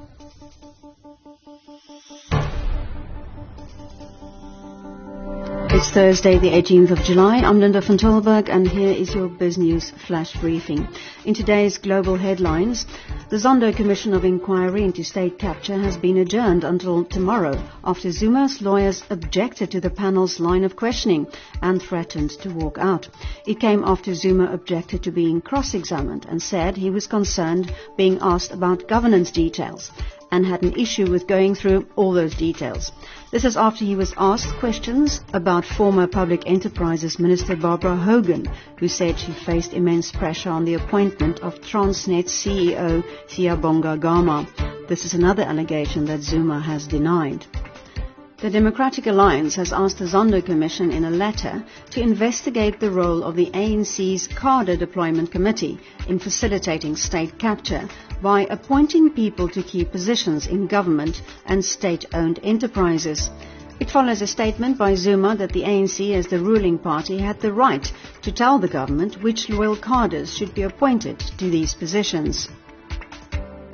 Thank you. It's Thursday, the 18th of July. I'm Linda van Tilburg, and here is your BizNews flash briefing. In today's global headlines, the Zondo Commission of Inquiry into State Capture has been adjourned until tomorrow after Zuma's lawyers objected to the panel's line of questioning and threatened to walk out. It came after Zuma objected to being cross-examined and said he was concerned being asked about governance details and had an issue with going through all those details. This is after he was asked questions about former Public Enterprises Minister Barbara Hogan, who said she faced immense pressure on the appointment of Transnet CEO Siyabonga Gama. This is another allegation that Zuma has denied. The Democratic Alliance has asked the Zondo Commission in a letter to investigate the role of the ANC's Cadre Deployment Committee in facilitating state capture by appointing people to key positions in government and state-owned enterprises. It follows a statement by Zuma that the ANC as the ruling party had the right to tell the government which loyal cadres should be appointed to these positions.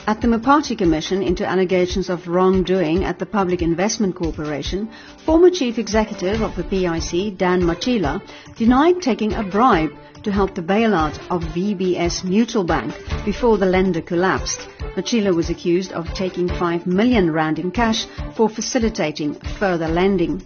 At the Mpati Commission into allegations of wrongdoing at the Public Investment Corporation, former Chief Executive of the PIC, Dan Matjila, denied taking a bribe to help the bailout of VBS Mutual Bank before the lender collapsed. Matjila was accused of taking 5 million rand in cash for facilitating further lending.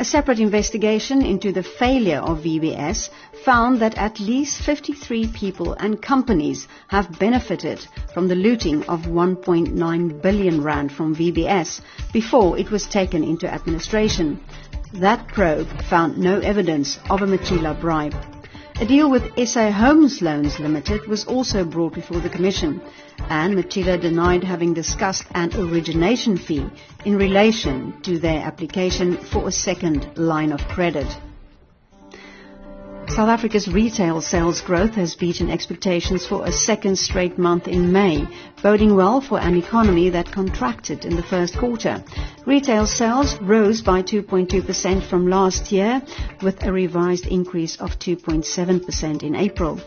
A separate investigation into the failure of VBS found that at least 53 people and companies have benefited from the looting of 1.9 billion rand from VBS before it was taken into administration. That probe found no evidence of a Matjila bribe. A deal with SA Homes Loans Limited was also brought before the Commission, and Matjila denied having discussed an origination fee in relation to their application for a second line of credit. South Africa's retail sales growth has beaten expectations for a second straight month in May, boding well for an economy that contracted in the first quarter. Retail sales rose by 2.2% from last year, with a revised increase of 2.7% in April.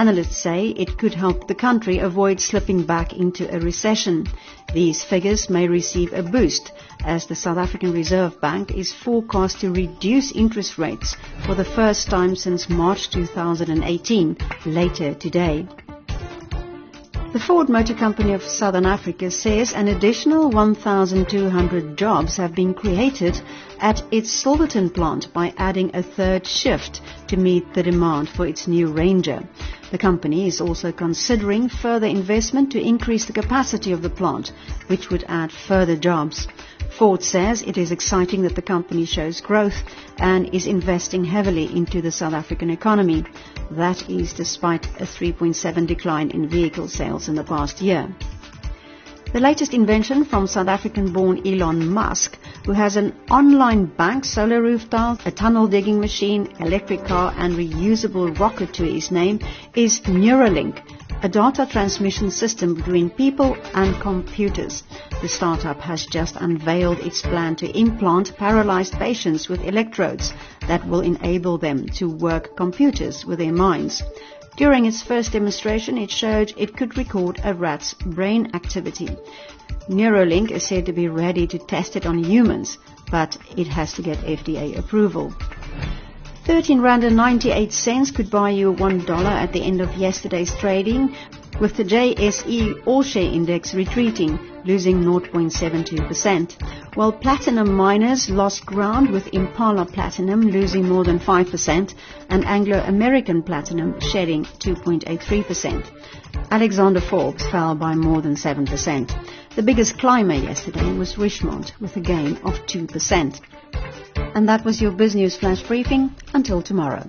Analysts say it could help the country avoid slipping back into a recession. These figures may receive a boost as the South African Reserve Bank is forecast to reduce interest rates for the first time since March 2018 later today. The Ford Motor Company of Southern Africa says an additional 1,200 jobs have been created at its Silverton plant by adding a third shift to meet the demand for its new Ranger. The company is also considering further investment to increase the capacity of the plant, which would add further jobs. Ford says it is exciting that the company shows growth and is investing heavily into the South African economy. That is despite a 3.7 decline in vehicle sales in the past year. The latest invention from South African-born Elon Musk, who has an online bank, solar roof tiles, a tunnel digging machine, electric car and reusable rocket to his name, is Neuralink, a data transmission system between people and computers. The startup has just unveiled its plan to implant paralyzed patients with electrodes that will enable them to work computers with their minds. During its first demonstration, it showed it could record a rat's brain activity. Neuralink is said to be ready to test it on humans, but it has to get FDA approval. 13 rand and 98 cents could buy you $1 at the end of yesterday's trading, with the JSE All Share Index retreating, losing 0.72%, while platinum miners lost ground with Impala Platinum losing more than 5% and Anglo American Platinum shedding 2.83%. Alexander Forbes fell by more than 7%. The biggest climber yesterday was Richemont with a gain of 2%. And that was your BizNews Flash Briefing. Until tomorrow.